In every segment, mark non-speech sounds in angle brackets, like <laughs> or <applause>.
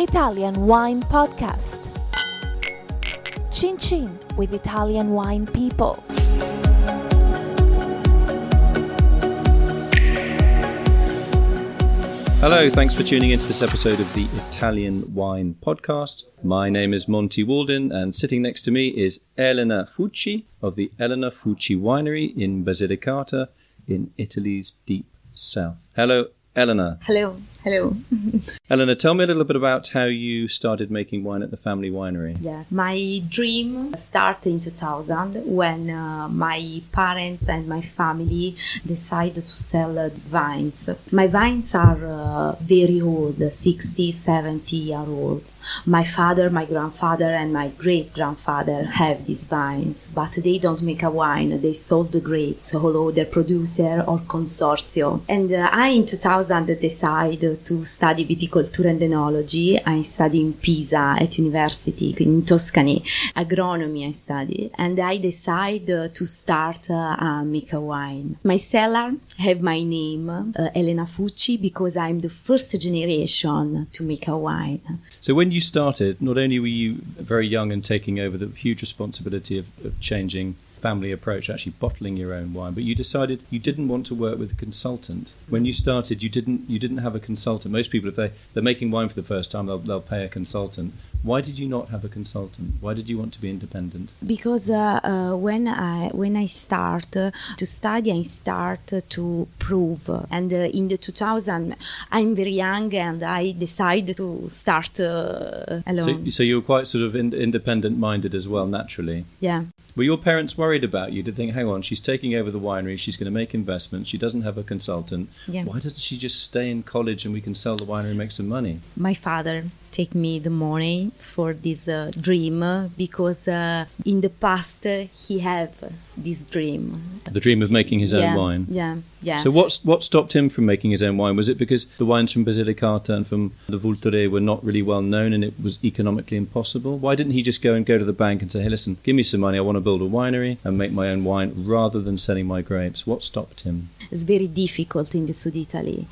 Italian Wine Podcast. Cin Cin with Italian wine people. Hello, thanks for tuning into this episode of the Italian Wine Podcast. My name is Monty Waldin, and sitting next to me is Elena Fucci of the Elena Fucci Winery in Basilicata in Italy's deep south. Hello, Elena. Hello, hello. <laughs> Elena, tell me a little bit about how you started making wine at the family winery. Yeah, my dream started in 2000 when uh, my parents and my family decided to sell uh, vines. My vines are uh, very old, 60, 70 year old. My father, my grandfather, and my great grandfather have these vines, but they don't make a wine. They sold the grapes, although they're producer or consortium. And uh, I, in 2000, decided to study viticulture and enology. I study in Pisa at university in Tuscany. Agronomy I study, and I decided to start uh, make a wine. My cellar have my name, uh, Elena Fucci, because I'm the first generation to make a wine. So when you started, not only were you very young and taking over the huge responsibility of, of changing family approach, actually bottling your own wine, but you decided you didn't want to work with a consultant. When you started, you didn't you didn't have a consultant. Most people, if they they're making wine for the first time, they'll they'll pay a consultant. Why did you not have a consultant? Why did you want to be independent? Because uh, uh, when I when I start uh, to study, I start to prove. And uh, in the 2000, I'm very young, and I decided to start uh, alone. So, so you were quite sort of in, independent minded as well, naturally. Yeah. Were your parents worried about you? To think, hang on, she's taking over the winery, she's going to make investments, she doesn't have a consultant. Yeah. Why doesn't she just stay in college and we can sell the winery and make some money? My father take me the money for this uh, dream uh, because uh, in the past he have this dream. The dream of making his yeah, own wine. Yeah, yeah. So what's what stopped him from making his own wine? Was it because the wines from Basilicata and from the Vulture were not really well known and it was economically impossible? Why didn't he just go and go to the bank and say, "Hey, listen, give me some money. I want to build a winery and make my own wine rather than selling my grapes"? What stopped him? It's very difficult in the South Italy.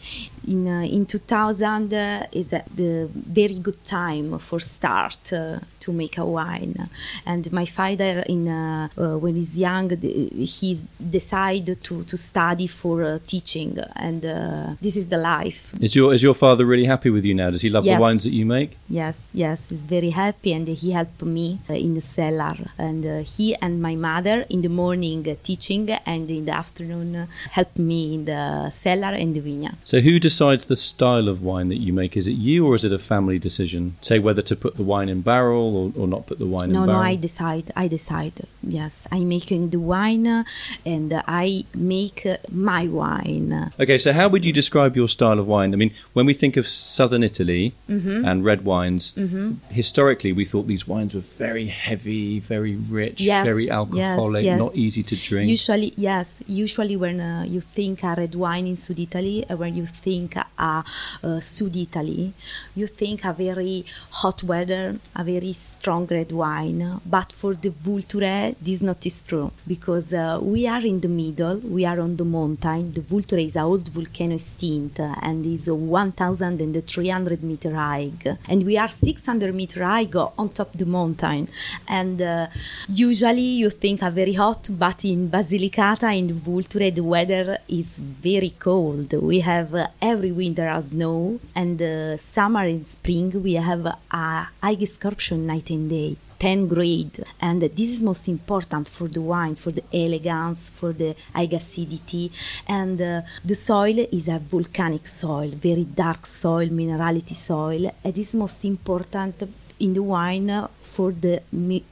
In uh, in 2000 uh, is uh, the very good time for start uh, to make a wine. And my father, in uh, uh, when he's young, the, he decided to, to study for uh, teaching, and uh, this is the life. Is your is your father really happy with you now? Does he love Yes. the wines that you make? Yes, yes, he's very happy, and he helped me uh, in the cellar. And uh, he and my mother in the morning uh, teaching, and in the afternoon uh, helped me in the cellar and the vineyard. So who decides the style of wine that you make? Is it you or is it a family decision? Say whether to put the wine in barrel or, or not put the wine No, in no, barrel. I decide. I decide. Yes, I'm making the wine, uh, and uh, I make uh, my wine. Okay, so how would you describe your style of wine? I mean, when we think of southern Italy Mm-hmm. and red wines, historically we thought these wines were very heavy, very rich, Yes, very alcoholic, yes. not easy to drink. Usually, yes. Usually, when uh, you think a red wine in South Italy, uh, when you think a uh, South Italy, you think a very hot weather, a very strong red wine. But for the Vulture, this not is true because uh, we are in the middle. We are on the mountain. The Vulture is an old volcano extinct uh, and is 1,300 meter high, and we are 600 meter high on top the mountain. And uh, usually you think are very hot, but in Basilicata in Vulture the weather is very cold. We have uh, every winter a snow, and uh, summer and spring we have a high escurption night and day. 10 grade. And this is most important for the wine for the elegance for the high acidity. And uh, the soil is a volcanic soil very dark soil minerality soil. This is most important in the wine for the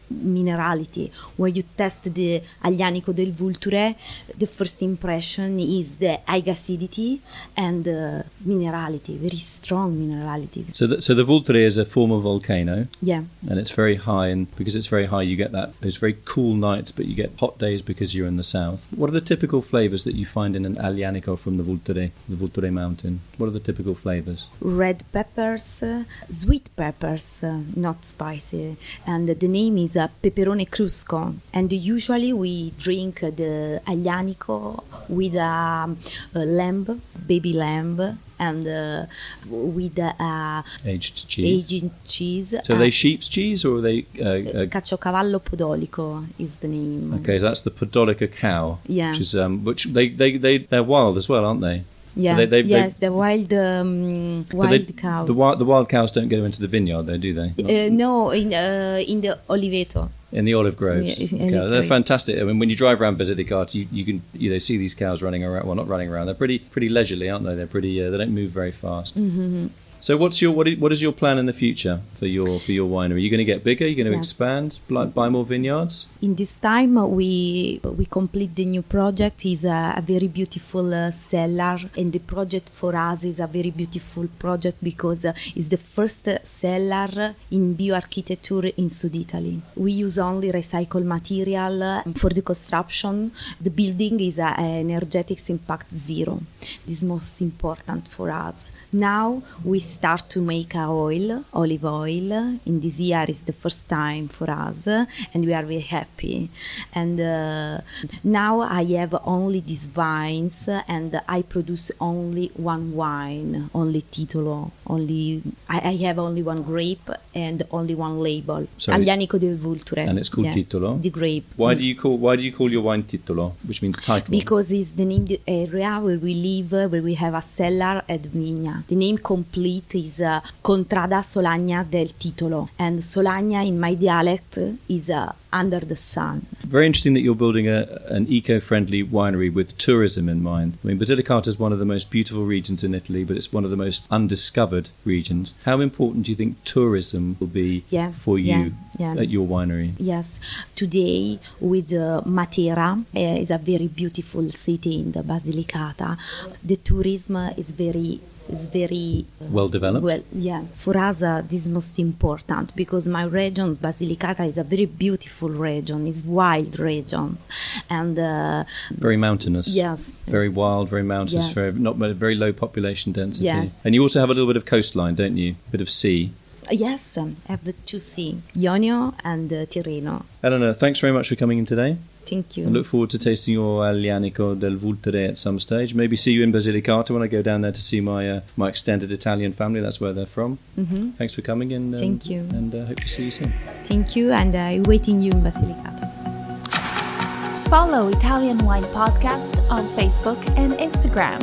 minerality when you test the aglianico del vulture the first impression is the high acidity and uh, minerality very strong minerality so, the, so the Vulture is a former volcano, yeah and it's very high, and because it's very high, you get that those very cool nights, but you get hot days because you're in the south. What are the typical flavors that you find in an Aglianico from the Vulture, the Vulture mountain? What are the typical flavors? red peppers, uh, sweet peppers, uh, not spicy, and the name is uh, Peperone Crusco. And usually we drink the Aglianico with um, a lamb, baby lamb, and uh, with uh, aged cheese. aged cheese. So are uh, they sheep's cheese or are they? Uh, uh, Caciocavallo Podolico is the name. okay, so that's the Podolica cow. Yeah. Which is um, which they they they they're wild as well, aren't they? Yeah. they- they- they- yes, the wild um, wild they- cows. The wild the wild cows don't go into the vineyard, though, do they? Uh, no, in uh, in the Oliveto. in the olive groves. Yeah, Okay, they're fantastic. I mean, when you drive around Basilicata, you, you can you know see these cows running around. Well, not running around. They're pretty pretty leisurely, aren't they? They're pretty. Uh, they don't move very fast. Mm-hmm. So, what's your what is, what is your plan in the future for your for your winery? Are you going to get bigger? Are you going to Yes. expand? Buy more vineyards? In this time, uh, we we complete the new project. is a, a very beautiful uh, cellar, and the project for us is a very beautiful project because uh, it's the first uh, cellar in bioarchitecture in South Italy. We use only recycled material uh, for the construction. The building is a, energetics impact zero. This is most important for us. Now we start to make our oil, olive oil. In this year is the first time for us, and we are very happy. And uh, now I have only these vines, and I produce only one wine, only titolo, only I, I have only one grape and only one label. Aglianico del Vulture. And it's called Titolo? The grape. Why do you call Why do you call your wine titolo, which means title? Because it's the name the area where we live, uh, where we have a cellar at Vigna. The name complete is uh, Contrada Solagna del Titolo, and Solagna in my dialect is uh, under the sun. Very interesting that you're building a, an eco-friendly winery with tourism in mind. I mean, Basilicata is one of the most beautiful regions in Italy, but it's one of the most undiscovered regions. How important do you think tourism will be Yeah, for yeah, you yeah. at your winery? Yes, today with uh, Matera uh, is a very beautiful city in the Basilicata. The tourism is very is very uh, Well developed? Well, yeah, for us uh, this is most important because my region, Basilicata, is a very beautiful region. It's wild region, and uh, Very mountainous. yes, Very wild, very mountainous, Yes. very not very low population density. Yes. And you also have a little bit of coastline, don't you? A bit of sea. Yes, um, I have the two sea, Ionio and uh, Tirreno. Eleanor, thanks very much for coming in today. Thank you. I look forward to tasting your Aglianico del Vulture at some stage. Maybe see you in Basilicata when I go down there to see my uh, my extended Italian family. That's where they're from. Mhm. Thanks for coming in. um, Thank you. And uh, hope to see you soon. Thank you, and I waiting you in Basilicata. Follow Italian Wine Podcast on Facebook and Instagram.